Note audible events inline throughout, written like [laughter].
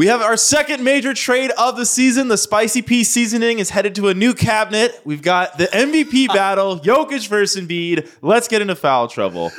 We have our second major trade of the season. The spicy pea seasoning is headed to a new cabinet. We've got the MVP [laughs] battle, Jokic versus Embiid. Let's get into foul trouble.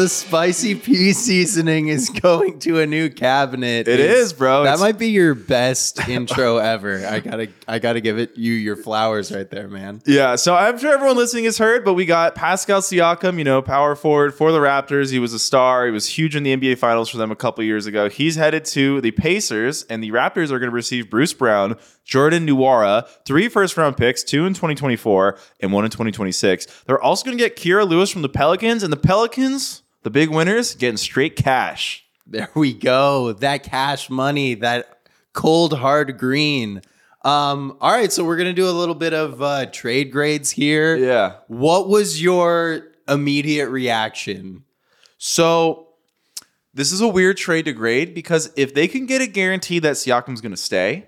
The spicy pea seasoning is going to a new cabinet. It's- is, bro. That It's- might be your best intro ever. I gotta, I gotta give it you your flowers right there, man. Yeah, so I'm sure everyone listening has heard, but we got Pascal Siakam, you know, power forward for the Raptors. He was a star. He was huge in the NBA Finals for them a couple years ago. He's headed to the Pacers, and the Raptors are going to receive Bruce Brown, Jordan Nwora, three first round picks, two in 2024 and one in 2026. They're also going to get Kira Lewis from the Pelicans, and the Pelicans, the big winners, getting straight cash. There we go. That cash money, that cold hard green. Um, all right, so we're gonna do a little bit of uh, trade grades here. Yeah. What was your immediate reaction? So this is a weird trade to grade because if they can get a guarantee that Siakam's going to stay,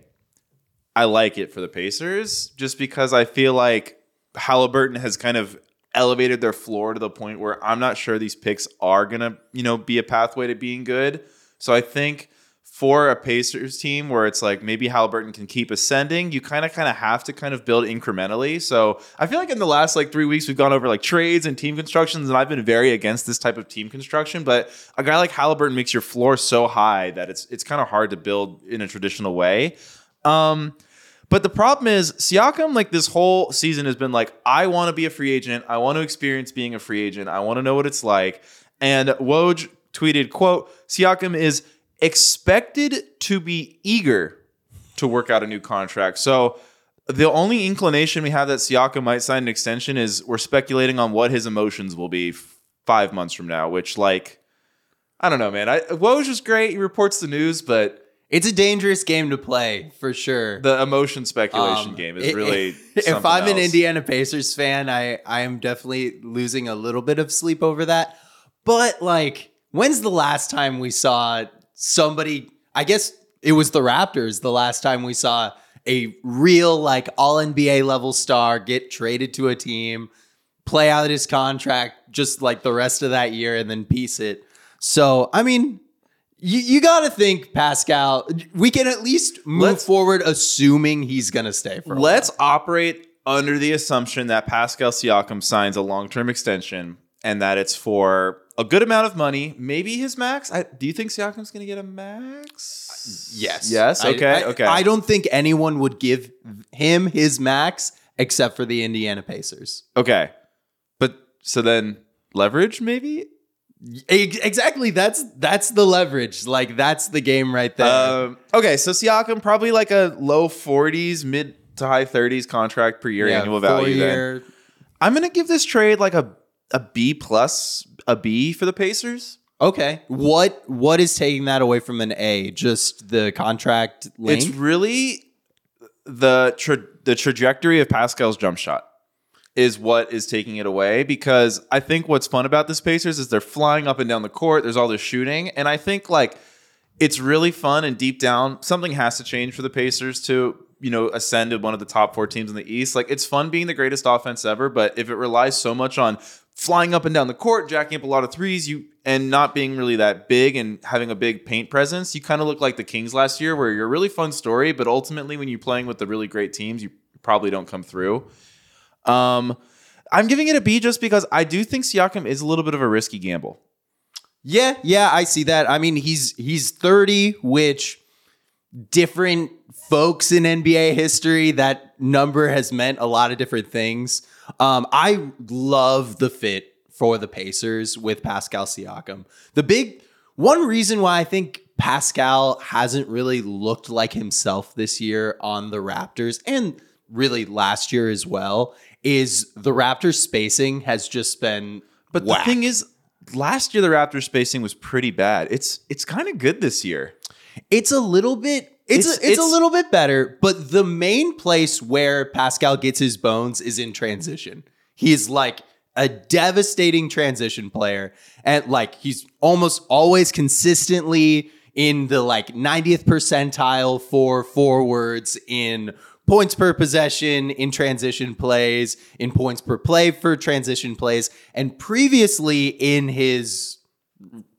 I like it for the Pacers just because I feel like Halliburton has kind of elevated their floor to the point where I'm not sure these picks are to, you know, be a pathway to being good. So I think for a Pacers team where it's like maybe Halliburton can keep ascending, you kind of kind of have to kind of build incrementally. So I feel like in the last like three weeks we've gone over like trades and team constructions, and I've been very against this type of team construction. But a guy like Halliburton makes your floor so high that it's it's kind of hard to build in a traditional way. Um, but the problem is Siakam, like this whole season, has been like, I want to be a free agent. I want to experience being a free agent. I want to know what it's like. And Woj tweeted, quote, Siakam is expected to be eager to work out a new contract. So the only inclination we have that Siakam might sign an extension is we're speculating on what his emotions will be f- five months from now, which like I don't know, man. I Woj is great. He reports the news, but It's a dangerous game to play for sure. the emotion speculation Um, game is it- really [laughs] if I'm an. Indiana Pacers fan, I I am definitely losing a little bit of sleep over that. But like, when's the last time we saw somebody? I guess it was the Raptors. The last time we saw a real like all NBA level star get traded to a team, play out his contract just like the rest of that year, and then piece it. So I mean. You, you got to think Pascal. We can at least move Let's- forward, assuming he's going to stay for. A. Let's operate under the assumption that Pascal Siakam signs a long-term extension and that it's for a good amount of money, maybe his max. I, do you think Siakam's going to get a max? Yes. Yes. I- Okay. I, okay. I don't think anyone would give him his max except for the Indiana Pacers. Okay. But so then leverage maybe? Ex- Exactly. That's that's the leverage. Like that's the game right there. Um, okay. So Siakam probably like a low 40s, mid to high 30s contract per year annual value. Then I'm going to give this trade like a a B plus, a B for the Pacers. Okay. What what is taking that away from an A? Just the contract length? It's really the tra- the trajectory of Pascal's jump shot is what is taking it away because I think what's fun about this Pacers is they're flying up and down the court. There's all this shooting, and I think like it's really fun and deep down something has to change for the Pacers to you know ascend to one of the top four teams in the East. Like it's fun being the greatest offense ever, but if it relies so much on flying up and down the court, jacking up a lot of threes, you and not being really that big and having a big paint presence, you kind of look like the Kings last year, where you're a really fun story, but ultimately when you're playing with the really great teams, you probably don't come through. Um, I'm giving it a B just because I do think Siakam is a little bit of a risky gamble. Yeah, yeah, I see that. I mean, he's he's 30, which different folks in NBA history that number has meant a lot of different things. Um, I love the fit for the Pacers with Pascal Siakam. The big one reason why I think Pascal hasn't really looked like himself this year on the Raptors and really last year as well is the Raptors spacing has just been But the thing is, last year the Raptors spacing was pretty bad. It's it's kind of good this year. It's a little bit. It's It's- a, it's, it's- a little bit better, but the main place where Pascal gets his bones is in transition. He's like a devastating transition player, and like he's almost always consistently in the like 90th percentile for forwards in points per possession in transition plays, in points per play for transition plays, and previously in his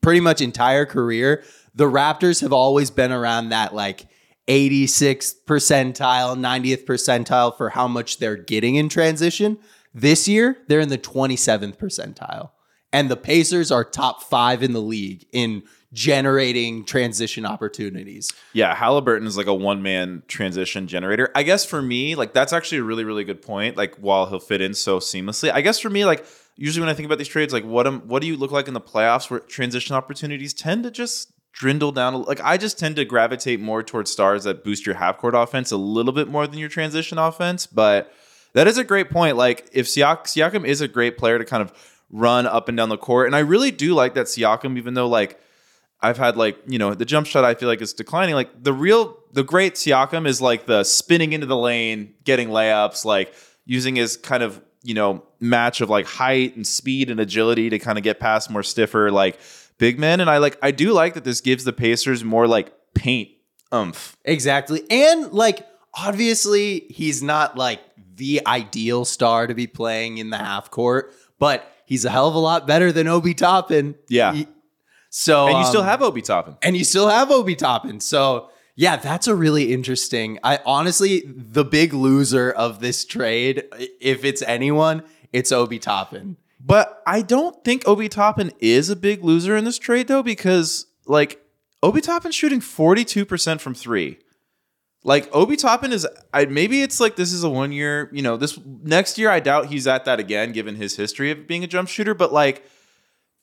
pretty much entire career, the Raptors have always been around that like 86th percentile, 90th percentile for how much they're getting in transition. This year, they're in the 27th percentile. And the Pacers are top five in the league in generating transition opportunities. Yeah, Halliburton is like a one man transition generator. I guess for me, like that's actually a really, really good point. Like while he'll fit in so seamlessly, I guess for me, like usually when I think about these trades, like what am, what do you look like in the playoffs where transition opportunities tend to just drindle down? Like I just tend to gravitate more towards stars that boost your half court offense a little bit more than your transition offense. But that is a great point. Like if Siak- Siakam is a great player to kind of run up and down the court, and I really do like that Siakam, even though like I've had like, you know, the jump shot I feel like is declining. Like the real the great Siakam is like the spinning into the lane, getting layups, like using his kind of, you know, match of like height and speed and agility to kind of get past more stiffer like big men. And I like I do like that this gives the Pacers more like paint umph. Exactly. And like obviously he's not like the ideal star to be playing in the half court, but he's a hell of a lot better than Obi Toppin. Yeah. He- so And you still um, have Obi Toppin. and you still have Obi Toppin. So yeah, that's a really interesting. I honestly, the big loser of this trade, if it's anyone, it's Obi Toppin. But I don't think Obi Toppin is a big loser in this trade though, because like Obi Toppin's shooting 42% from three. Like Obi Toppin is I maybe it's like this is a one year, you know, this next year I doubt he's at that again, given his history of being a jump shooter. But like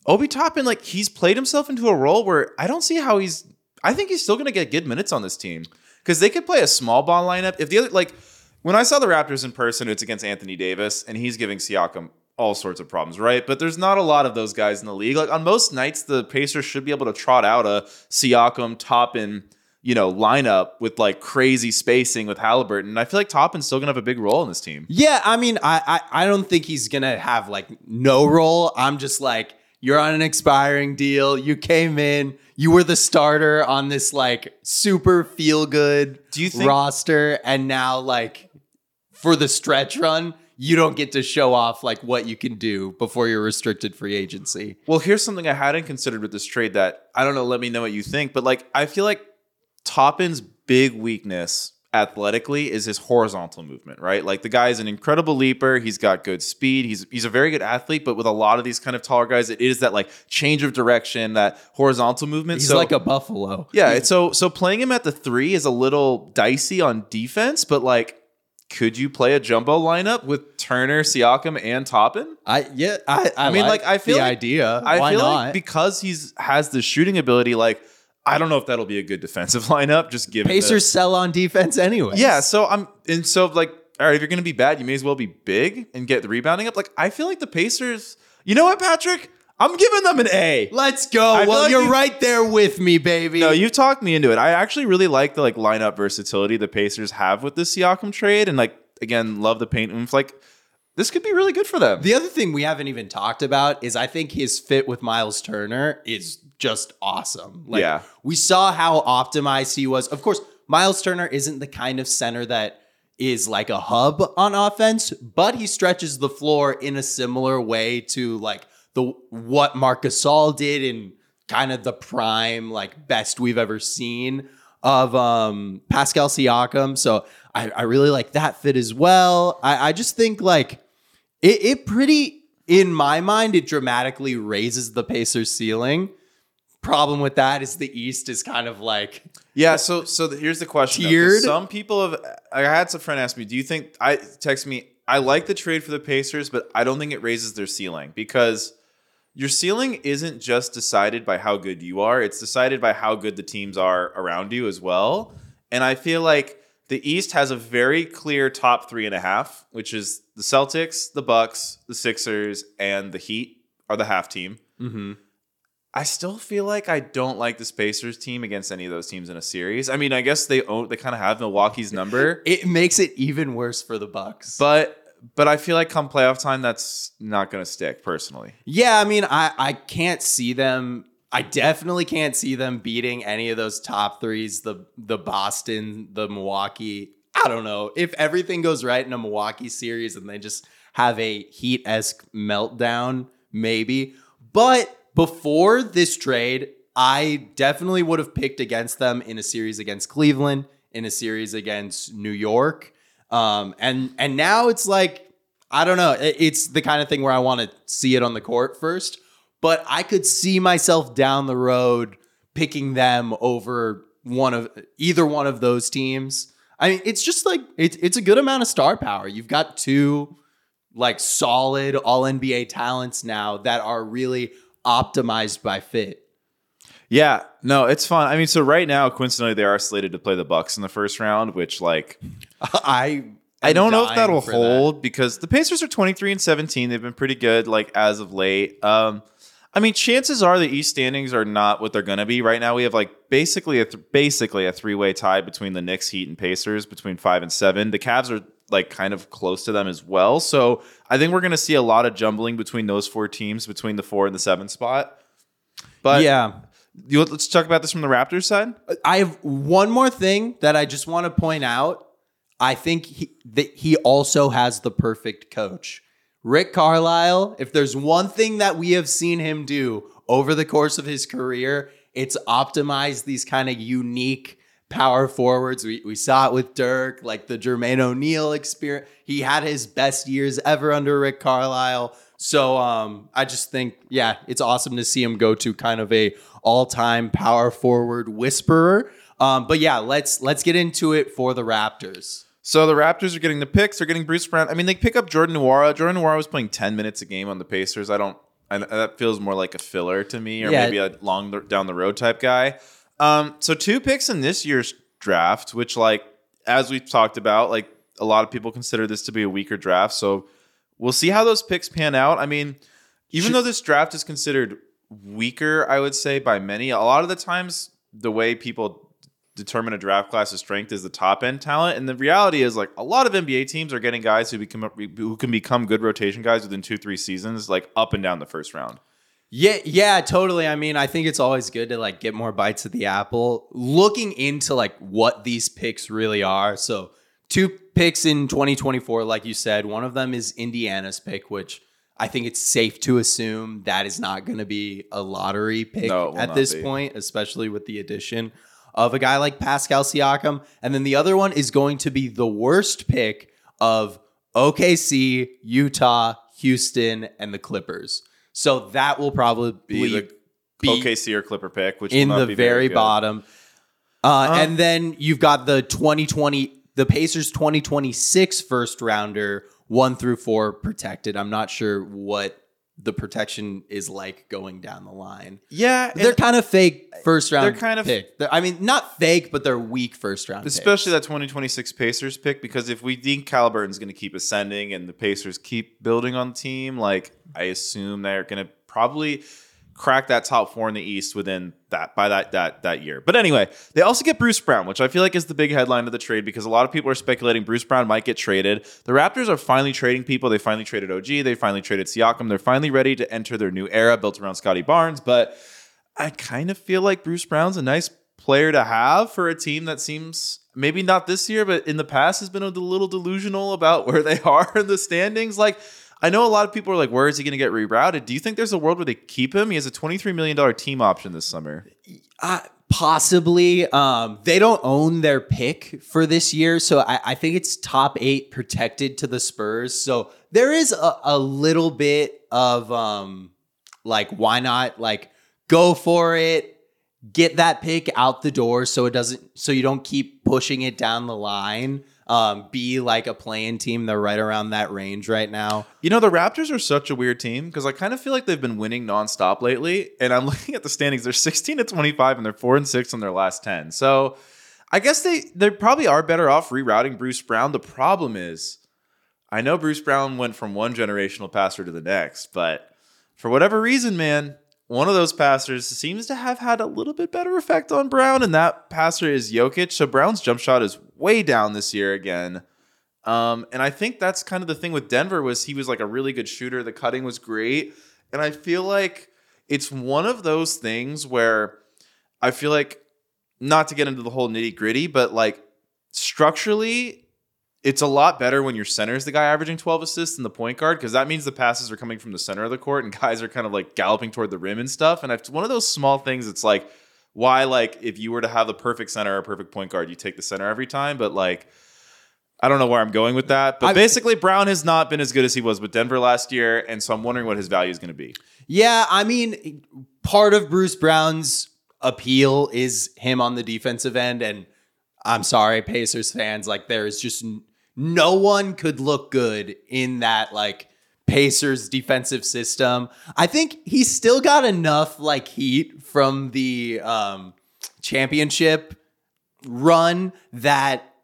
Obi Toppin, like he's played himself into a role where I don't see how he's I think he's still gonna get good minutes on this team. Because they could play a small ball lineup. If the other like when I saw the Raptors in person, it's against Anthony Davis, and he's giving Siakam all sorts of problems, right? But there's not a lot of those guys in the league. Like on most nights, the Pacers should be able to trot out a Siakam, Toppin, you know, lineup with like crazy spacing with Halliburton. And I feel like Toppin's still gonna have a big role in this team. Yeah, I mean, I, I I don't think he's gonna have like no role. I'm just like, you're on an expiring deal. You came in, you were the starter on this like super feel good Do you think- roster, and now like for the stretch run, you don't get to show off like what you can do before your restricted free agency. Well, here's something I hadn't considered with this trade that I don't know. Let me know what you think. But like, I feel like Toppin's big weakness athletically is his horizontal movement, right? Like the guy is an incredible leaper. He's got good speed. He's he's a very good athlete. But with a lot of these kind of taller guys, it is that like change of direction, that horizontal movement. He's so, like a buffalo. yeah. So so playing him at the three is a little dicey on defense, but like. Could you play a jumbo lineup with Turner, Siakam, and Toppin? I yeah. I I, I mean, like, I feel the like- idea. I Why feel not? like because he's has the shooting ability, like I don't know if that'll be a good defensive [laughs] lineup. Just given the- Pacers sell on defense anyway. yeah. So I'm and so like all right, if you're gonna be bad, you may as well be big and get the rebounding up. Like I feel like the Pacers. You know what, Patrick? I'm giving them an A. Let's go. I Well, like you're you- right there with me, baby. No, you've talked me into it. I actually really like the like lineup versatility the Pacers have with this Siakam trade, and like again, love the paint oomph. Like this could be really good for them. The other thing we haven't even talked about is I think his fit with Miles Turner is just awesome. Like, Yeah. We saw how optimized he was. Of course, Miles Turner isn't the kind of center that is like a hub on offense, but he stretches the floor in a similar way to like the what Marc Gasol did in kind of the prime, like best we've ever seen of um Pascal Siakam. So I, I really like that fit as well. I, I just think like it, it pretty in my mind it dramatically raises the Pacers ceiling. Problem with that is the East is kind of like Yeah, so so the, here's the question. though, 'cause? Some people have. I had some friend ask me, "Do you think?" I text me. I like the trade for the Pacers, but I don't think it raises their ceiling because your ceiling isn't just decided by how good you are; it's decided by how good the teams are around you as well. And I feel like the East has a very clear top three and a half, which is the Celtics, the Bucks, the Sixers, and the Heat are the half team. Mm-hmm. I still feel like I don't like the Pacers team against any of those teams in a series. I mean, I guess they own they kind of have Milwaukee's number, [laughs] it makes it even worse for the Bucks. but but I feel like come playoff time, that's not going to stick personally. Yeah, I mean, I I can't see them. I definitely can't see them beating any of those top threes. The the Boston, the Milwaukee. I don't know if everything goes right in a Milwaukee series and they just have a Heat esque meltdown, maybe. But before this trade, I definitely would have picked against them in a series against Cleveland, in a series against New York. Um, and and now it's like I don't know. It's the kind of thing where I want to see it on the court first, but I could see myself down the road picking them over one of either one of those teams. I mean, it's just like it's it's a good amount of star power. You've got two like solid all NBA talents now that are really optimized by fit. Yeah, no, it's fun. I mean, so right now, coincidentally, they are slated to play the Bucks in the first round, which like [laughs] I I don't know if that'll hold because the Pacers are 23 and 17. They've been pretty good like as of late. Um I mean, chances are the East standings are not what they're going to be right now. We have like basically a th- basically a three-way tie between the Knicks, Heat, and Pacers between 5 and 7. The Cavs are like kind of close to them as well. So, I think we're going to see a lot of jumbling between those four teams between the 4 and the 7 spot. But yeah. you, let's talk about this from the Raptors side. I have one more thing that I just want to point out. I think he, that he also has the perfect coach. Rick Carlisle, if there's one thing that we have seen him do over the course of his career, it's optimize these kind of unique power forwards. We, we saw it with Dirk, like the Jermaine O'Neal experience. He had his best years ever under Rick Carlisle. So um, I just think, yeah, it's awesome to see him go to kind of a all-time power forward whisperer. Um, but yeah, let's let's get into it for the Raptors. So the Raptors are getting the picks. They're getting Bruce Brown. I mean, they pick up Jordan Nwora. Jordan Nwora was playing 10 minutes a game on the Pacers. I don't, I, that feels more like a filler to me or Yeah. maybe a long down the road type guy. Um, so two picks in this year's draft, which like, as we've talked about, like a lot of people consider this to be a weaker draft. So we'll see how those picks pan out. I mean, even Should- though this draft is considered weaker, I would say by many, a lot of the times the way people determine a draft class's strength is the top end talent. And the reality is like a lot of NBA teams are getting guys who become who can become good rotation guys within two, three seasons, like up and down the first round. Yeah, yeah, totally. I mean, I think it's always good to like get more bites of the apple. Looking into like what these picks really are. So, two picks in 2024 like you said. One of them is Indiana's pick, which I think it's safe to assume that is not going to be a lottery pick No, at this be. point, especially with the addition of a guy like Pascal Siakam. And then the other one is going to be the worst pick of OKC, Utah, Houston, and the Clippers. So that will probably Be be, the be OKC or Clipper pick, which in will not the be very good. bottom. Uh, Uh, and then you've got the 2020, the Pacers 2026 first rounder, one through four protected. I'm not sure what the protection is like going down the line. Yeah, They're kind of fake first round. They're kind of- pick. They're- I mean, not fake, but they're weak first round. especially picks. that 2026 Pacers pick because if we think Halliburton's going to keep ascending and the Pacers keep building on the team, like I assume they're going to probably crack that top four in the East within that by that that that year. But anyway, they also get Bruce Brown, which I feel like is the big headline of the trade because a lot of people are speculating Bruce Brown might get traded. The Raptors are finally trading people. They finally traded OG. They finally traded Siakam. They're finally ready to enter their new era built around Scotty Barnes. But I kind of feel like Bruce Brown's a nice player to have for a team that seems maybe not this year, but in the past has been a little delusional about [laughs] where they are in the standings. Like, I know a lot of people are like, where is he going to get rerouted? Do you think there's a world where they keep him? He has a $23 million team option this summer. Uh, possibly. Um, they don't own their pick for this year, so I, I think it's top eight protected to the Spurs. So there is a, a little bit of um, like, why not like go for it, get that pick out the door, so it doesn't, so you don't keep pushing it down the line. Um, be like a playing team. They're right around that range right now. You know, the Raptors are such a weird team because I kind of feel like they've been winning nonstop lately. And I'm [laughs] looking at the standings. They're 16 to 25 and they're 4 and 6 on their last 10. So I guess they they probably are better off rerouting Bruce Brown. The problem is, I know Bruce Brown went from one generational passer to the next, but for whatever reason, man, one of those passers seems to have had a little bit better effect on Brown, and that passer is Jokic. So Brown's jump shot is way down this year again. Um, and I think that's kind of the thing with Denver was he was like a really good shooter. The cutting was great, and I feel like it's one of those things where I feel like not to get into the whole nitty gritty, but like structurally, it's a lot better when your center is the guy averaging 12 assists than the point guard because that means the passes are coming from the center of the court and [laughs] guys are kind of like galloping toward the rim and stuff. And it's one of those small things. It's like why like if you were to have the perfect center or a perfect point guard, you take the center every time. But like I don't know where I'm going with that. But I- basically, Brown has not been as good as he was with Denver last year, and so I'm wondering what his value is going to be. Yeah, I mean, part of Bruce Brown's appeal is him on the defensive end. And I'm sorry, Pacers fans, like, there is just no one could look good in that, like, Pacers defensive system. I think he still got enough, like, heat from the um, championship run that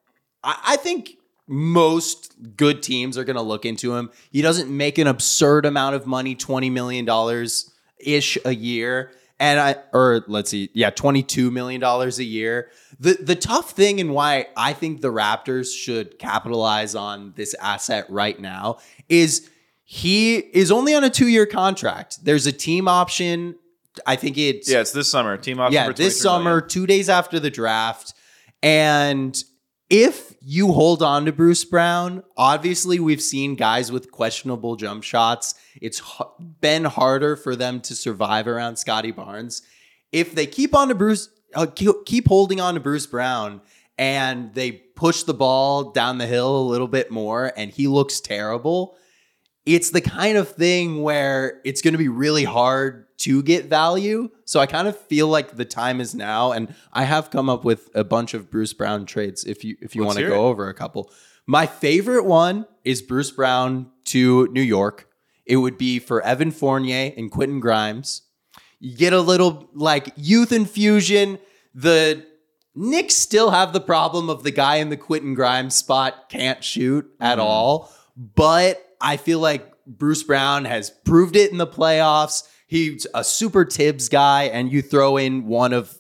I, I think most good teams are going to look into him. He doesn't make an absurd amount of money, $20 million ish a year. And I, or let's see, yeah, $22 million a year. The, the tough thing and why I think the Raptors should capitalize on this asset right now is he is only on a two year contract. There's a team option. I think it's Yeah, it's this summer. Team option. yeah, this summer, million. two days after the draft. And if you hold on to Bruce Brown, obviously we've seen guys with questionable jump shots. It's been harder for them to survive around Scotty Barnes. If they keep on to Bruce, uh, keep holding on to Bruce Brown, and they push the ball down the hill a little bit more, and he looks terrible. It's the kind of thing where it's going to be really hard to get value. So I kind of feel like the time is now, and I have come up with a bunch of Bruce Brown trades. If you if you want to go it. over a couple, my favorite one is Bruce Brown to New York. It would be for Evan Fournier and Quentin Grimes. You get a little like youth infusion. The Knicks still have the problem of the guy in the Quentin Grimes spot can't shoot at mm-hmm. all. But I feel like Bruce Brown has proved it in the playoffs. He's a super Thibs guy, and you throw in one of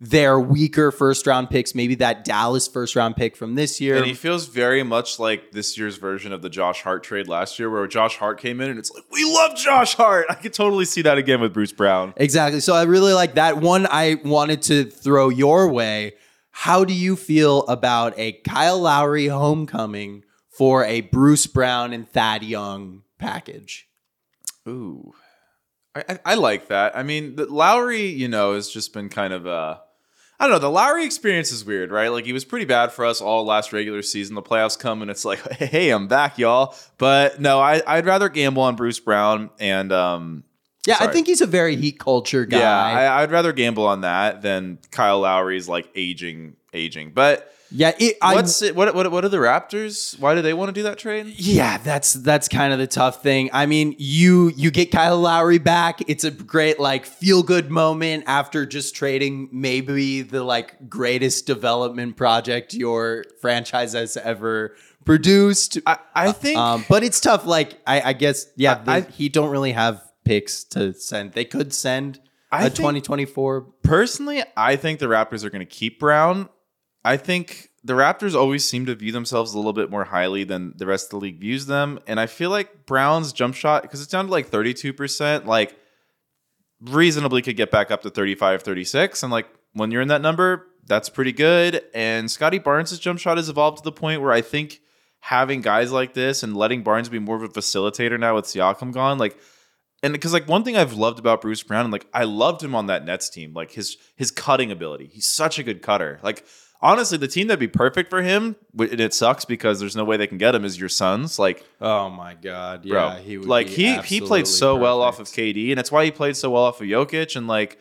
their weaker first round picks, maybe that Dallas first round pick from this year. And he feels very much like this year's version of the Josh Hart trade last year, where Josh Hart came in and it's like, we love Josh Hart. I could totally see that again with Bruce Brown. Exactly. So I really like that one. I wanted to throw your way. How do you feel about a Kyle Lowry homecoming for a Bruce Brown and Thad Young package? Ooh. I, I, I like that. I mean, the Lowry, you know, has just been kind of uh I don't know. The Lowry experience is weird, right? Like he was pretty bad for us all last regular season. The playoffs come and it's like, [laughs] hey, I'm back, y'all. But no, I, I'd rather gamble on Bruce Brown and um Yeah, I think he's a very heat culture guy. yeah, I, I'd rather gamble on that than Kyle Lowry's like aging, aging. But yeah, it, what's it, what what what are the Raptors? Why do they want to do that trade? Yeah, that's that's kind of the tough thing. I mean, you you get Kyle Lowry back. It's a great like feel good moment after just trading maybe the like greatest development project your franchise has ever produced. I, I think Um, but it's tough. Like I, I guess yeah, I- they- he don't really have picks to send. They could send I a think- 2024. personally, I think the Raptors are going to keep Brown. I think the Raptors always seem to view themselves a little bit more highly than the rest of the league views them. And I feel like Brown's jump shot, because it's down to like 32%, like reasonably could get back up to 35, 36. And like when you're in that number, that's pretty good. And Scotty Barnes' jump shot has evolved to the point where I think having guys like this and letting Barnes be more of a facilitator now with Siakam gone, like and because like one thing I've loved about Bruce Brown, and like I loved him on that Nets team, like his his cutting ability. He's such a good cutter. Like honestly, the team that'd be perfect for him, and it sucks because there's no way they can get him, is your sons. Like, Oh my god, bro, yeah, he would like he he played so well off of. KD, and it's why he played so well off of Jokic, and like.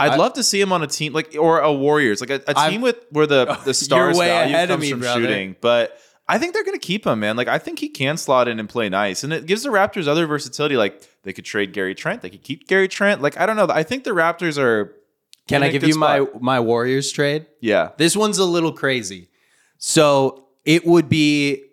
I'd I- love to see him on a team like or a Warriors, like a, a I've- team with where the [laughs] the stars value comes me, from brother. shooting. But I think they're going to keep him, man. Like I think he can slot in and play nice, and it gives the Raptors other versatility. Like they could trade Gary Trent, they could keep Gary Trent. Like I don't know. I think the Raptors are. Can I give you my spot. my Warriors trade? Yeah, This one's a little crazy. So it would be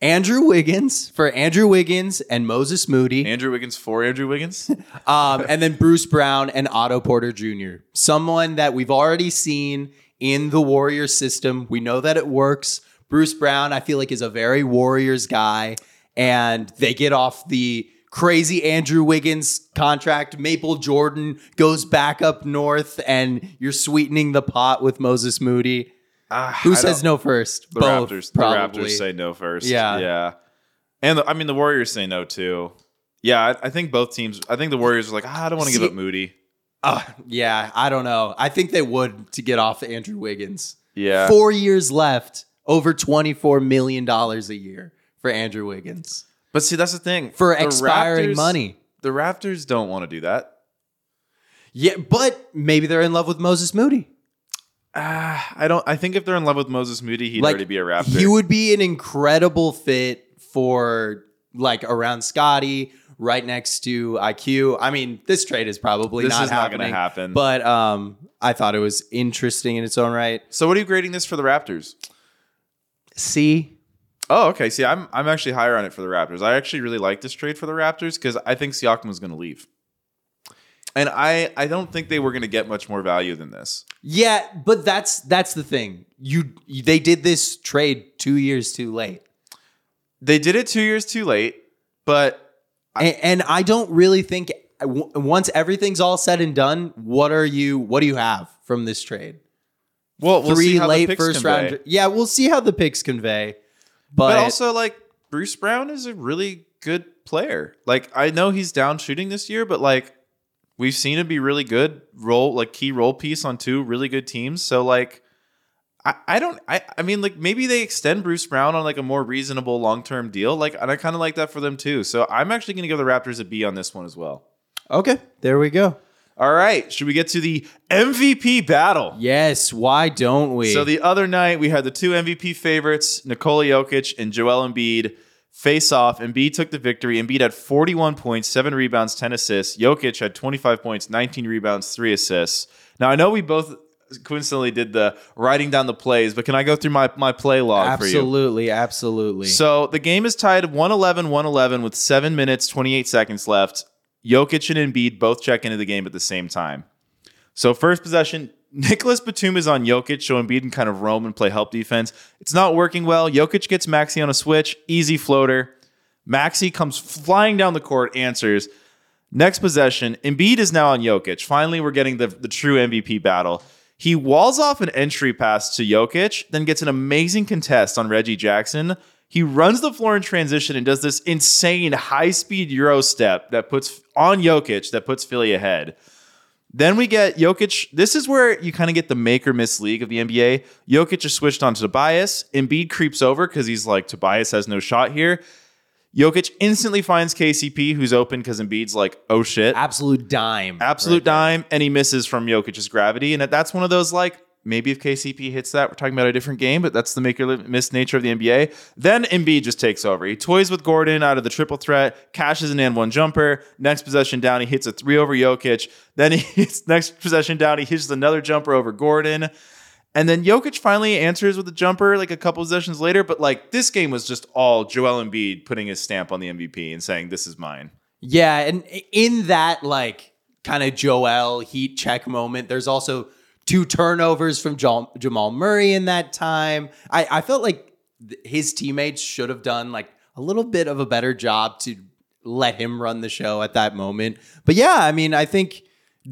Andrew Wiggins for Andrew Wiggins and Moses Moody, Andrew Wiggins for Andrew Wiggins. [laughs] um, and then Bruce Brown and Otto Porter Jr. Someone that we've already seen in the Warriors system. We know that it works. Bruce Brown, I feel like, is a very Warriors guy, and they get off the crazy Andrew Wiggins contract. Maple Jordan goes back up north, and you're sweetening the pot with Moses Moody. Ah, Who I says no first? The Both, Raptors. probably. The Raptors say no first. Yeah. yeah. And the, I mean, the Warriors say no too. Yeah, I, I think both teams. I think the Warriors are like, ah, I don't want to give up Moody. Uh, yeah, I don't know. I think they would to get off Andrew Wiggins. Yeah, Four years left, over $24 million a year for Andrew Wiggins but see, that's the thing for The expiring Raptors- money. The Raptors don't want to do that. Yeah, but maybe they're in love with Moses Moody. Ah, I don't. I think if they're in love with Moses Moody, he'd Like, already be a Raptor. He would be an incredible fit for like around Scotty, right next to IQ. I mean, this trade is probably This not is not happening. gonna happen. But um, I thought it was interesting in its own right. so, what are you grading this for the Raptors? C. Oh, okay. See, I'm I'm actually higher on it for the Raptors. I actually really like this trade for the Raptors because I think Siakam was going to leave, and I I don't think they were going to get much more value than this. Yeah, but that's that's the thing. You they did this trade two years too late, They did it two years too late, but and, and I don't really think once everything's all said and done, what are you? What do you have from this trade? well, we'll see Three late first convey. round. Yeah, we'll see how the picks convey. But, But also, like Bruce Brown is a really good player. Like I know he's down shooting this year, but like we've seen him be really good role, like key role piece on two really good teams. So like. I, I don't I, I mean like maybe they extend Bruce Brown on like a more reasonable long term deal like and I kind of like that for them too so I'm actually gonna give the Raptors a B on this one as well. okay, there we go. All right, should we get to the MVP battle? Yes, why don't we? So the other night we had the two MVP favorites, Nikola Jokic and Joel Embiid, face off. Embiid took the victory. Embiid had 41 points, 7 rebounds, 10 assists. Jokic had 25 points, 19 rebounds, 3 assists. Now I know we both coincidentally did the writing down the plays, but can I go through my, my play log for you? absolutely, absolutely. So the game is tied 111 111 with 7 minutes 28 seconds left. Jokic and Embiid both check into the game at the same time. So first possession, [laughs] Nicolas Batum is on Jokic, so Embiid can kind of roam and play help defense. It's not working well. Jokic gets Maxey on a switch, easy floater. Maxey comes flying down the court, answers. Next possession, Embiid is now on Jokic. Finally, we're getting the, the true MVP battle. He walls off an entry pass to Jokic, then gets an amazing contest on Reggie Jackson. He runs the floor in transition and does this insane high speed Euro step that puts on Jokic that puts Philly ahead. Then we get Jokic. This is where you kind of get the make or miss league of the NBA. Jokic is switched on to Tobias. Embiid creeps over because he's like, Tobias has no shot here. Jokic instantly finds KCP, who's open because Embiid's like, oh shit. absolute dime. Absolute right there. dime, and he misses from Jokic's gravity. And that's one of those like maybe if KCP hits that, we're talking about a different game, but that's the make or miss nature of the NBA. Then Embiid just takes over. He toys with Gordon out of the triple threat, cashes an and one jumper. Next possession down, he hits a three over Jokic. Then he [laughs] hits next possession down, he hits another jumper over Gordon. And then Jokic finally answers with a jumper like a couple possessions later. But like this game was just all Joel Embiid putting his stamp on the MVP and saying, This is mine. Yeah, and in that like kind of Joel heat check moment, there's also two turnovers from Jamal Murray in that time. I, I felt like his teammates should have done like a little bit of a better job to let him run the show at that moment. But yeah, I mean, I think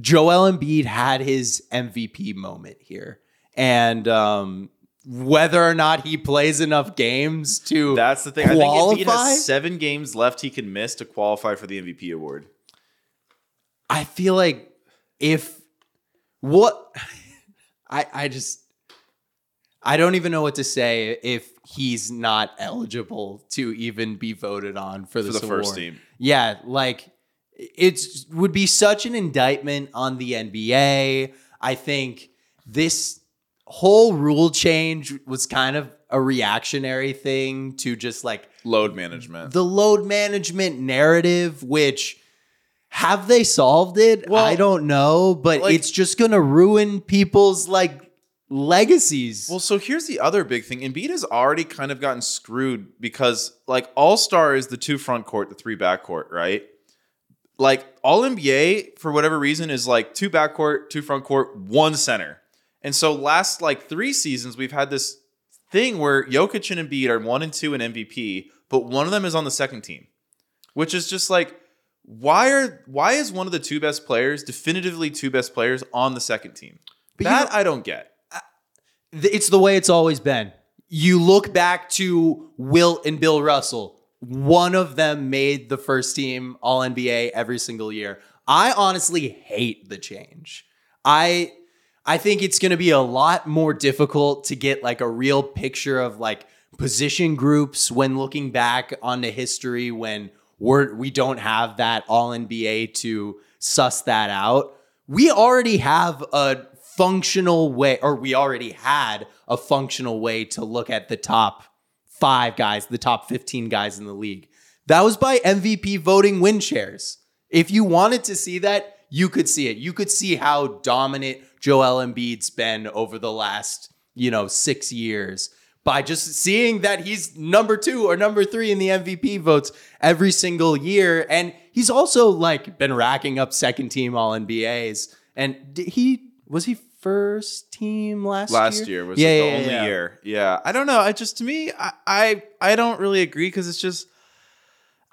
Joel Embiid had his MVP moment here. And um, whether or not he plays enough games to That's the thing. I think Embiid qualify? has seven games left he can miss to qualify for the MVP award. I feel like if what I I just I don't even know what to say if he's not eligible to even be voted on for For the award. first team. Yeah, like it would be such an indictment on the NBA. I think this whole rule change was kind of a reactionary thing to just like Load management. the load management narrative, which have they solved it? Well, I don't know, but like- it's just gonna ruin people's like legacies. well, so here's the other big thing. Embiid has already kind of gotten screwed because like All Star is the two front court, the three back court, right? Like All NBA for whatever reason is like two back court, two front court, one center. And so last like three seasons we've had this thing where Jokic and Embiid are one and two in MVP, but one of them is on the second team, which is just like why are why is one of the two best players definitively two best players on the second team? But you that know- I don't get. it's the way it's always been. You look back to Wilt and Bill Russell. One of them made the first team All NBA every single year. I honestly hate the change. I I think it's going to be a lot more difficult to get like a real picture of like position groups when looking back onto history when we're we don't have that all NBA to suss that out. We already have a functional way or we already had a functional way to look at the top 5 guys, the top 15 guys in the league. That was by MVP voting win shares. If you wanted to see that, you could see it. You could see how dominant Joel Embiid's been over the last, you know, 6 years by just seeing that he's number 2 or number 3 in the MVP votes every single year and he's also like been racking up second team all NBAs and he was he first team last year? last year, was Yeah, the yeah, only yeah. year. Yeah, I don't know. I just to me, I I, I don't really agree because it's just.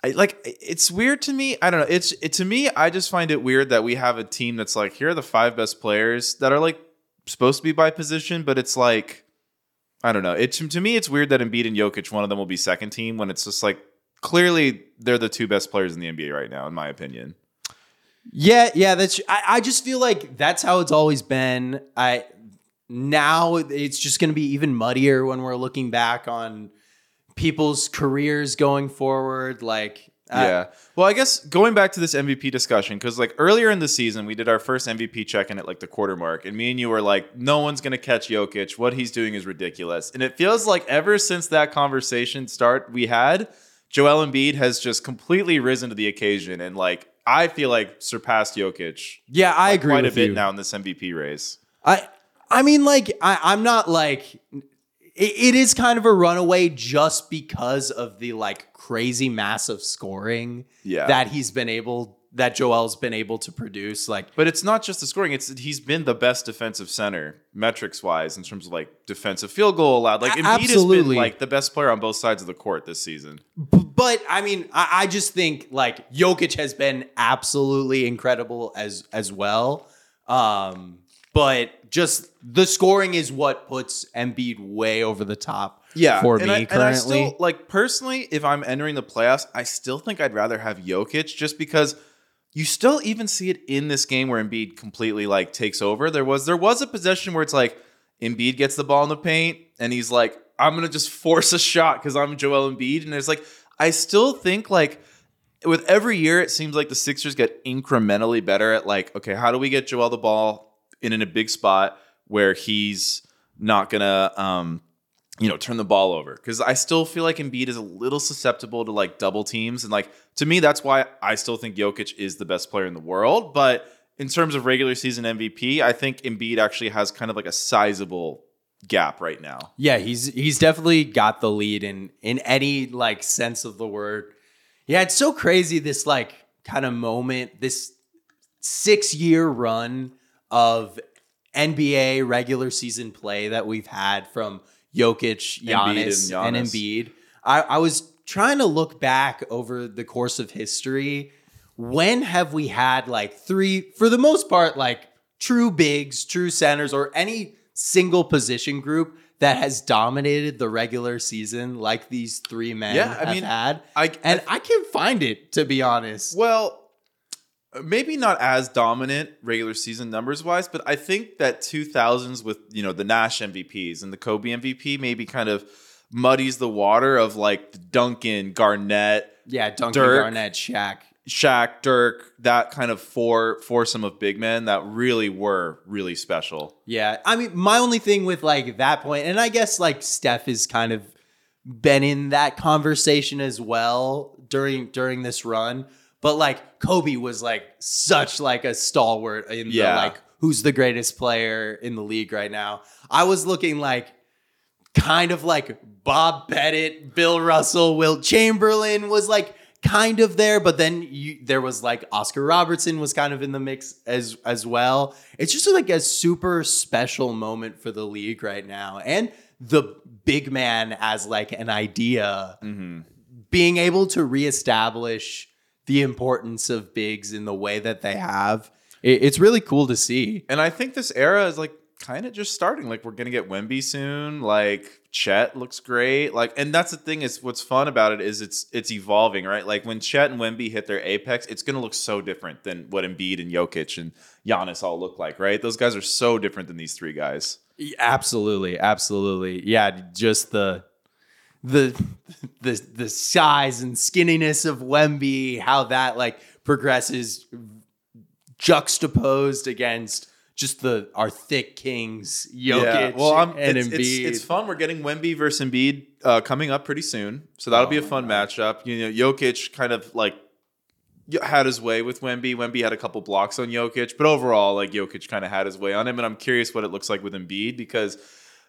I, like it's weird to me. I don't know. It's it to me. I just find it weird that we have a team that's like here are the five best players that are like supposed to be by position, but it's like I don't know. It to me it's weird that Embiid and Jokic one of them will be second team when it's just like clearly they're the two best players in the NBA right now, in my opinion. Yeah, yeah, that's I, I just feel like that's how it's always been. I now it's just gonna be even muddier when we're looking back on people's careers going forward. Like uh, yeah. Well, I guess going back to this MVP discussion, because like earlier in the season, we did our first MVP check in at like the quarter mark, and me and you were like, no one's going to catch Jokic. What he's doing is ridiculous. And it feels like ever since that conversation start we had, Joel Embiid has just completely risen to the occasion and like, I feel like surpassed Jokic Yeah, I like, agree quite a bit you. now in this MVP race. I I mean, like I, I'm not like it, it is kind of a runaway just because of the like crazy massive scoring Yeah. that he's been able that Joel's been able to produce. Like But it's not just the scoring. It's he's been the best defensive center metrics wise in terms of like defensive field goal allowed. Like Embiid has absolutely. been like the best player on both sides of the court this season. But I mean, I, I just think like Jokic has been absolutely incredible as as well. Um, but just the scoring is what puts Embiid way over the top. Yeah, for me I, and currently. I still like personally, if I'm entering the playoffs, I still think I'd rather have Jokic just because you still even see it in this game where Embiid completely like takes over. There was there was a possession where it's like Embiid gets the ball in the paint and he's like, I'm gonna just force a shot because I'm Joel Embiid, and it's like I still think like with every year it seems like the Sixers get incrementally better at like, okay, how do we get Joel the ball in, in a big spot where he's not gonna um you know, turn the ball over. Because I still feel like Embiid is a little susceptible to like double teams. And like to me, that's why I still think Jokic is the best player in the world. But in terms of regular season MVP, I think Embiid actually has kind of like a sizable gap right now. Yeah, he's he's definitely got the lead in in any like sense of the word. Yeah, it's so crazy this like kind of moment, this 6-year run of NBA regular season play that we've had from Jokic, Embiid Giannis, and and, Giannis. Embiid. I, I was trying to look back over the course of history. When have we had like three, for the most part, like true bigs, true centers, or any single position group that has dominated the regular season like these three men Yeah, I have mean, had? I And I can't find it, to be honest. Well, maybe not as dominant regular season numbers wise, but I think that 2000s with, you know, the Nash MVPs and the Kobe MVP maybe kind of muddies the water of like Duncan, Garnett, Yeah, Duncan Dirk. Garnett, Shaq. Shaq, Dirk, that kind of four foursome of big men that really were really special. Yeah, I mean, my only thing with like that point, and I guess like Steph has kind of been in that conversation as well during during this run, but like Kobe was like such like a stalwart in Yeah. the like who's the greatest player in the league right now. I was looking like kind of like Bob Pettit, Bill Russell, Wilt Chamberlain was like kind of there, but then you, there was like Oscar Robertson was kind of in the mix as as well. It's just like a super special moment for the league right now, and the big man as like an idea mm-hmm. being able to reestablish the importance of bigs in the way that they have. It, it's really cool to see. And I think this era is like kind of just starting. Like we're gonna get Wemby soon. Like Chet looks great. Like, and that's the thing is what's fun about it is it's it's evolving, right? Like when Chet and Wemby hit their apex, it's gonna look so different than what Embiid and Jokic and Giannis all look like, right? Those guys are so different than these three guys. Absolutely, absolutely. Yeah, just the the the the size and skinniness of Wemby, how that like progresses juxtaposed against just the our thick kings, Jokic Well, I'm, and it's, Embiid. it's, it's fun. We're getting Wemby versus Embiid uh, coming up pretty soon, so that'll be a Oh, fun matchup. You know, Jokic kind of like had his way with Wemby. Wemby had a couple blocks on Jokic, but overall, like Jokic kind of had his way on him. And I'm curious what it looks like with Embiid because,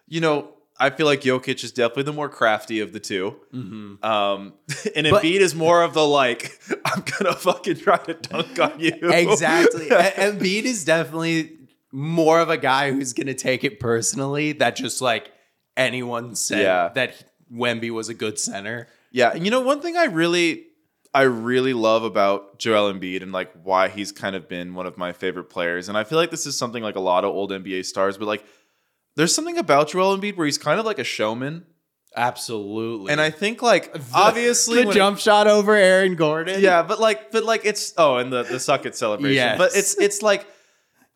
you know, I feel like Jokic is definitely the more crafty of the two. Mhm. Um, [laughs] and But- Embiid is more of the like, [laughs] I'm gonna fucking try to dunk on you. exactly. [laughs] Embiid is definitely more of a guy who's going to take it personally. That just like anyone said Yeah. that Wemby was a good center. Yeah, and you know one thing I really I really love about Joel Embiid and like why he's kind of been one of my favorite players. And I feel like this is something like a lot of old NBA stars, but like there's something about Joel Embiid where he's kind of like a showman. Absolutely. And I think like obviously the jump shot over Aaron Gordon. Yeah, but like but like it's oh and the the suck it celebration. Yes. But it's it's like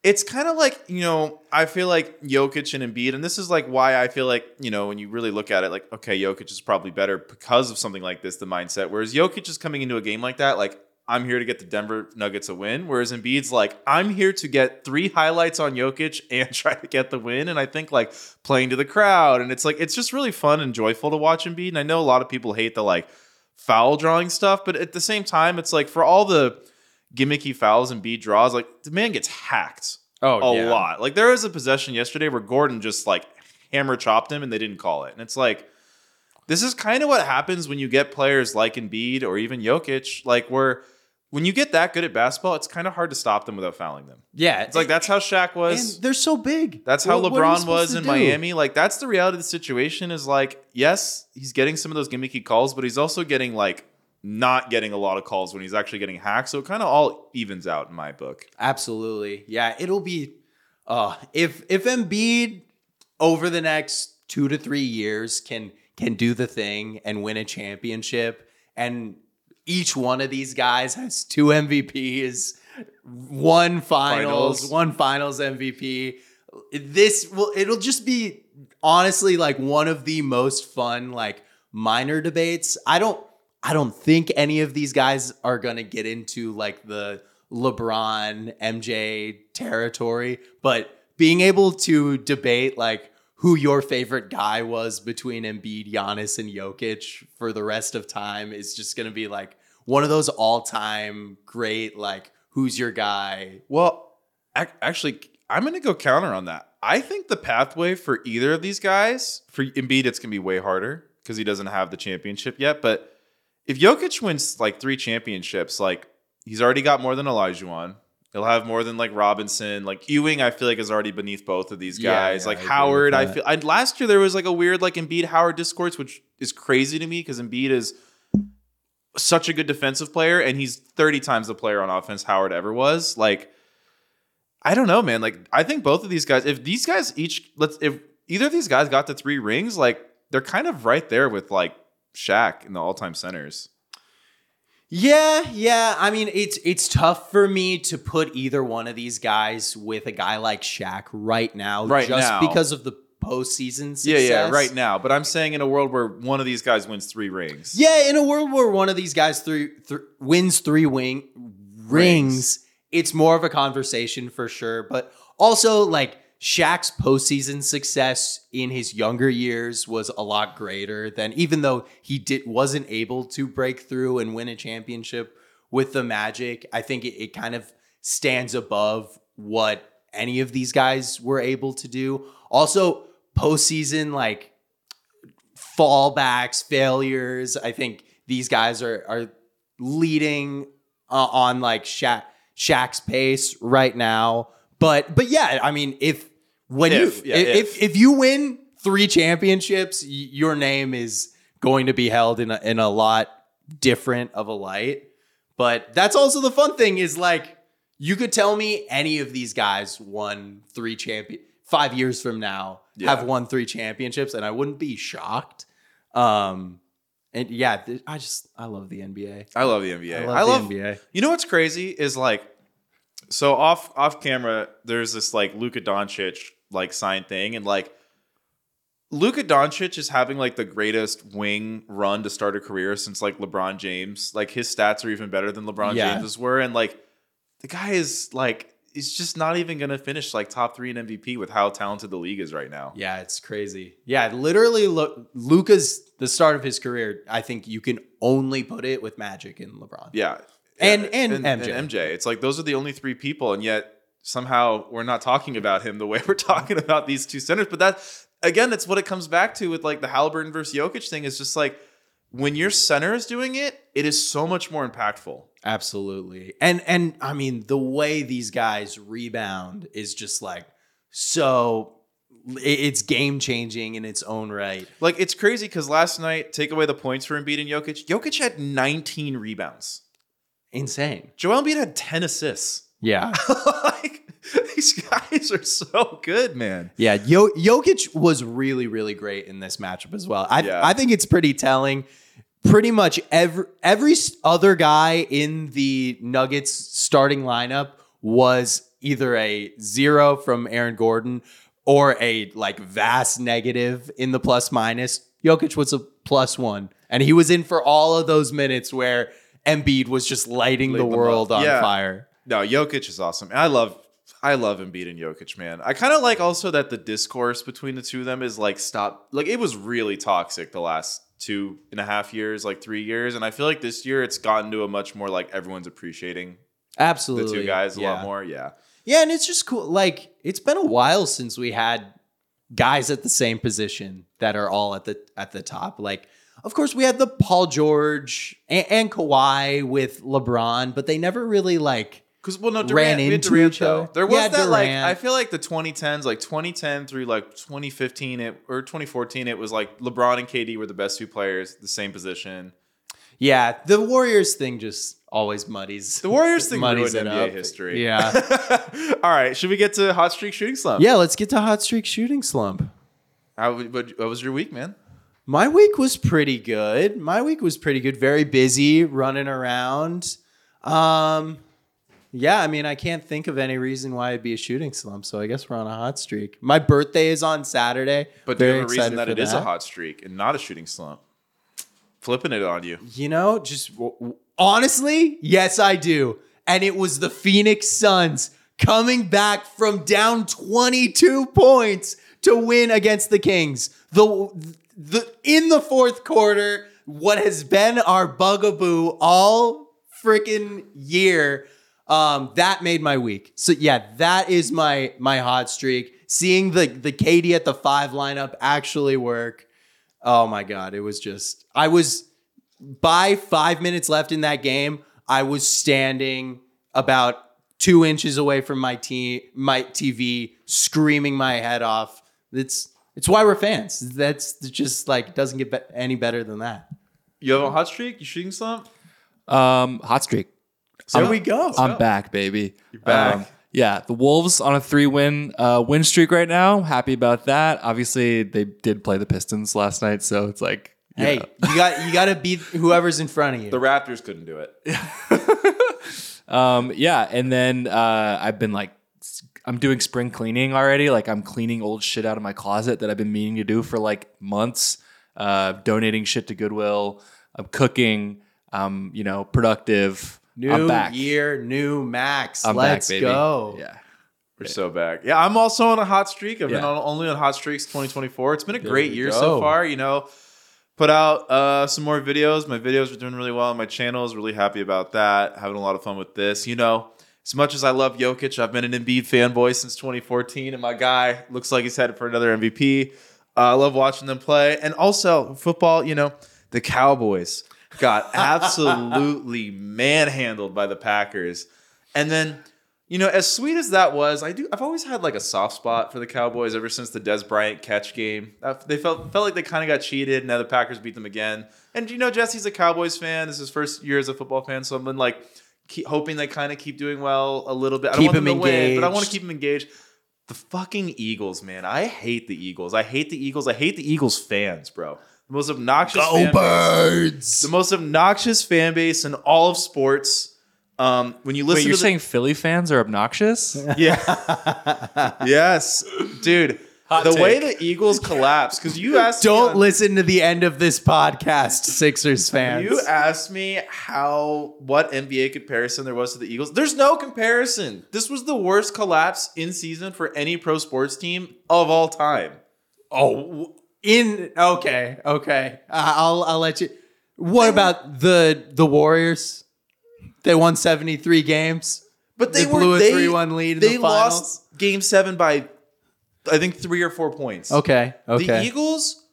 it's kind of like, you know, I feel like Jokic and Embiid, and this is like why I feel like, you know, when you really look at it, like, okay, Jokic is probably better because of something like this, the mindset. Whereas Jokic is coming into a game like that, like, I'm here to get the Denver Nuggets a win. Whereas Embiid's like, I'm here to get three highlights on Jokic and [laughs] try to get the win. And I think like playing to the crowd. And it's like, it's just really fun and joyful to watch Embiid. And I know a lot of people hate the like foul drawing stuff, but at the same time, it's like for all the gimmicky fouls and beat draws, like the man gets hacked Oh, a yeah. lot. Like there was a possession yesterday where Gordon just like hammer chopped him and they didn't call it. And it's like this is kind of what happens when you get players like Embiid or even Jokic, like where when you get that good at basketball, it's kind of hard to stop them without fouling them. Yeah. It's like that's how Shaq was. and they're so big. That's how What- what are you LeBron was in do? Miami. Like that's the reality of the situation is like, yes, he's getting some of those gimmicky calls, but he's also getting like not getting a lot of calls when he's actually getting hacked. So it kind of all evens out in my book. Absolutely. Yeah, it'll be uh if if Embiid over the next 2 to 3 years can can do the thing and win a championship and each one of these guys has two MVPs, one finals, Finals. one finals MVP. This will it'll just be honestly like one of the most fun like minor debates. I don't I don't think any of these guys are going to get into like the LeBron MJ territory, but being able to debate like who your favorite guy was between Embiid, Giannis, and Jokic for the rest of time is just going to be like one of those all-time great like who's your guy? Well, ac- actually, I'm going to go counter on that. I think the pathway for either of these guys, for Embiid, it's going to be way harder because he doesn't have the championship yet. But if Jokic wins like three championships, like he's already got more than Elijah He'll have more than like Robinson, like Ewing. I feel like is already beneath both of these guys. yeah, like I Howard, I feel. I, last year there was like a weird like Embiid Howard discourse, which is crazy to me because Embiid is such a good defensive player and he's 30 times the player on offense Howard ever was. Like, I don't know, man. Like, I think both of these guys, if these guys each, let's, if either of these guys got the three rings, like, they're kind of right there with like Shaq in the all time centers. Yeah, yeah. I mean, it's it's tough for me to put either one of these guys with a guy like Shaq right now, Right just now. because of the postseason success. Yeah, yeah, right now. But I'm saying in a world where one of these guys wins three rings. Yeah, in a world where one of these guys three, th- wins three wing rings, Rings. it's more of a conversation for sure. But also, like Shaq's postseason success in his younger years was a lot greater than even though he did wasn't able to break through and win a championship with the Magic. I think it, it kind of stands above what any of these guys were able to do. Also, postseason like fallbacks, failures. I think these guys are are leading uh, on like Shaq Shaq's pace right now. But but yeah, I mean, if when If, you yeah, if, if. if you win three championships, y- your name is going to be held in a, in a lot different of a light. But that's also the fun thing is like you could tell me any of these guys won three champion five years from now Yeah. have won three championships, and I wouldn't be shocked. Um, and yeah, I just I love the NBA. I love the NBA. I love I the love NBA. You know what's crazy is like, so off off camera, there's this like Luka Doncic like sign thing, and like Luka Doncic is having like the greatest wing run to start a career since like LeBron James. Like his stats are even better than LeBron Yeah. James's were, and like the guy is like he's just not even gonna finish like top three in MVP with how talented the league is right now. Yeah, it's crazy. Yeah, literally, look, Luka's the start of his career. I think you can only put it with Magic and LeBron. Yeah. And- Yeah, and MJ. MJ. It's like those are the only three people, and yet somehow we're not talking about him the way [laughs] we're talking about these two centers. But that again, that's what it comes back to with like the Halliburton versus Jokic thing. Is just like when your center is doing it, it is so much more impactful. Absolutely. And and I mean the way these guys rebound is just like so it's game changing in its own right. Like it's crazy because last night, take away the points for Embiid and Jokic. Jokic had 19 rebounds. Insane. Joel Embiid had 10 assists. Yeah. [laughs] like these guys are so good, man. Yeah, Yo- Jokic was really, really great in this matchup as well. I, Yeah. I think it's pretty telling. Pretty much every every other guy in the Nuggets starting lineup was either a zero from Aaron Gordon or a like vast negative in the plus minus. Jokic was a plus one, and he was in for all of those minutes where Embiid was just lighting the world on Yeah. fire. No, Jokic is awesome. I love I love Embiid and Jokic, man. I kind of like also that the discourse between the two of them is like stop like it was really toxic the last two and a half years, like three years. And I feel like this year it's gotten to a much more like everyone's appreciating absolutely the Absolutely, two guys a Yeah. lot more. Yeah. Yeah, and it's just cool. Like it's been a while since we had guys at the same position that are all at the at the top. Like, of course, we had the Paul George and, and Kawhi with LeBron, but they never really like. Because well, no, Ran Durant, had into Durant each though. other. There was Yeah, that like I feel like the 2010s, like 2010 through like 2015, it or 2014, it was like LeBron and KD were the best two players, the same position. Yeah, the Warriors thing just always muddies. The Warriors thing muddies ruined NBA up. history. Yeah, [laughs] All right, should we get to hot streak shooting slump? yeah. Let's get to hot streak shooting slump. How, what, what was your week, man? My week was pretty good. My week was pretty good. Very busy, running around. Um, yeah, I mean, I can't think of any reason why it'd be a shooting slump. So I guess we're on a hot streak. My birthday is on Saturday. But do Very you have a reason that it is a hot streak and not a shooting slump? Flipping it on you. You know, just w- w- honestly, yes, I do. And it was the Phoenix Suns coming back from down 22 points to win against the Kings. The the in the fourth quarter, what has been our bugaboo all freaking year. Um, that made my week. So yeah, that is my my hot streak. Seeing the the KD at the five lineup actually work. Oh my god, it was just I was by five minutes left in that game, I was standing about two inches away from my team, my TV, screaming my head off. It's it's why we're fans. That's just like it doesn't get be- any better than that. You have a hot streak? You shooting slump? Um, hot streak. There I'm- we go. I'm back, baby. You're back. yeah, the Wolves on a three-win uh, win streak right now. Happy about that. Obviously, they did play the Pistons last night, so it's like, you hey, you got you got to beat whoever's in front of you. The Raptors couldn't do it. [laughs] Um, yeah, and then uh, I've been like, s- I'm doing spring cleaning already. Like I'm cleaning old shit out of my closet that I've been meaning to do for like months. Uh, donating shit to Goodwill. I'm cooking. I'm you know productive. new I'm back. year, new max. I'm Let's back, go. Yeah. We're so back. Yeah, I'm also on a hot streak. I've been on, only on hot streaks 2024. It's been a great year go. so far. You know, put out uh, some more videos. My videos are doing really well on my channel. Is really happy about that. Having a lot of fun with this. You know, as much as I love Jokic, I've been an Embiid fanboy since 2014, and my guy looks like he's headed for another MVP. Uh, I love watching them play, and also football. You know, the Cowboys got [laughs] absolutely manhandled by the Packers, and then you know, as sweet as that was, I do. I've always had like a soft spot for the Cowboys ever since the Dez Bryant catch game. Uh, They felt felt like they kind of got cheated. Now the Packers beat them again. And you know, Jesse's a Cowboys fan. This is his first year as a football fan, so I've been like keep, hoping they kind of keep doing well a little bit. I don't Keep want them him to win, but I want to keep them engaged. The fucking Eagles, man. I hate the Eagles. I hate the Eagles. I hate the Eagles fans, bro. The most obnoxious fan base. birds! The most obnoxious fan base in all of sports. Um, when you listen Wait, you're to the, saying Philly fans are obnoxious? Yeah. [laughs] yes. Dude, Hot the way the Eagles collapse, because you asked Don't on- listen to the end of this podcast, Sixers fans. You asked me how what NBA comparison there was to the Eagles. There's no comparison. This was the worst collapse in season for any pro sports team of all time. oh, in okay, okay. Uh, I'll I'll let you. What about the the Warriors? They won seventy three games. But they, They were blew a they, 3-1 lead in They the finals? lost game seven by I think three or four points. Okay, Okay. The. Eagles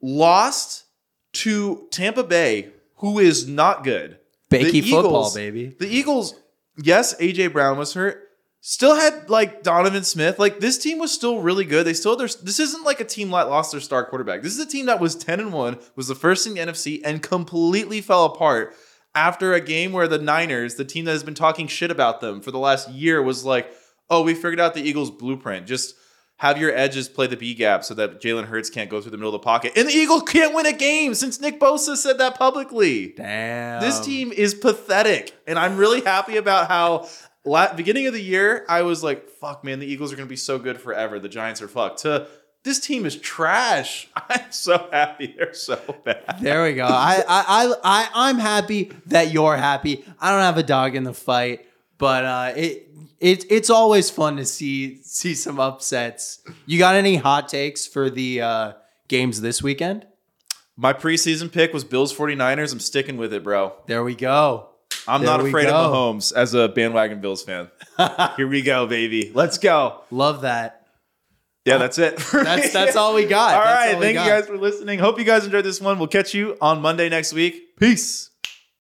lost to Tampa Bay, who is not good. Bakey The football, Eagles- baby. The Eagles, yes, AJ Brown was hurt. Still had like DeVonta Smith. Like this team was still really good. They still their this isn't like a team that lost their star quarterback. This is a team that was 10 and 1, was the first in the NFC, and completely fell apart after a game where the Niners, the team that has been talking shit about them for the last year, was like, oh, we figured out the Eagles blueprint. Just have your edges play the B gap so that Jalen Hurts can't go through the middle of the pocket. And the Eagles can't win a game since Nick Bosa said that publicly. Damn. This team is pathetic, and I'm really happy about how la- beginning of the year I was like, "Fuck, man, the Eagles are going to be so good forever. The Giants are fucked." To this team is trash. [laughs] I'm so happy they're so bad. There we go. I, I, I, I, I'm happy that you're happy. I don't have a dog in the fight, but uh, it, it, it's always fun to see see some upsets. You got any hot takes for the uh, games this weekend? My preseason pick was Bills 49ers. I'm sticking with it, bro. There we go. I'm There not afraid go. of Mahomes as a bandwagon Bills fan. [laughs] Here we go, baby. Let's go. Love that. Yeah, that's it. That's that's all we got. [laughs] All That's right. all Thank you guys for listening. Hope you guys enjoyed this one. We'll catch you on Monday next week. Peace.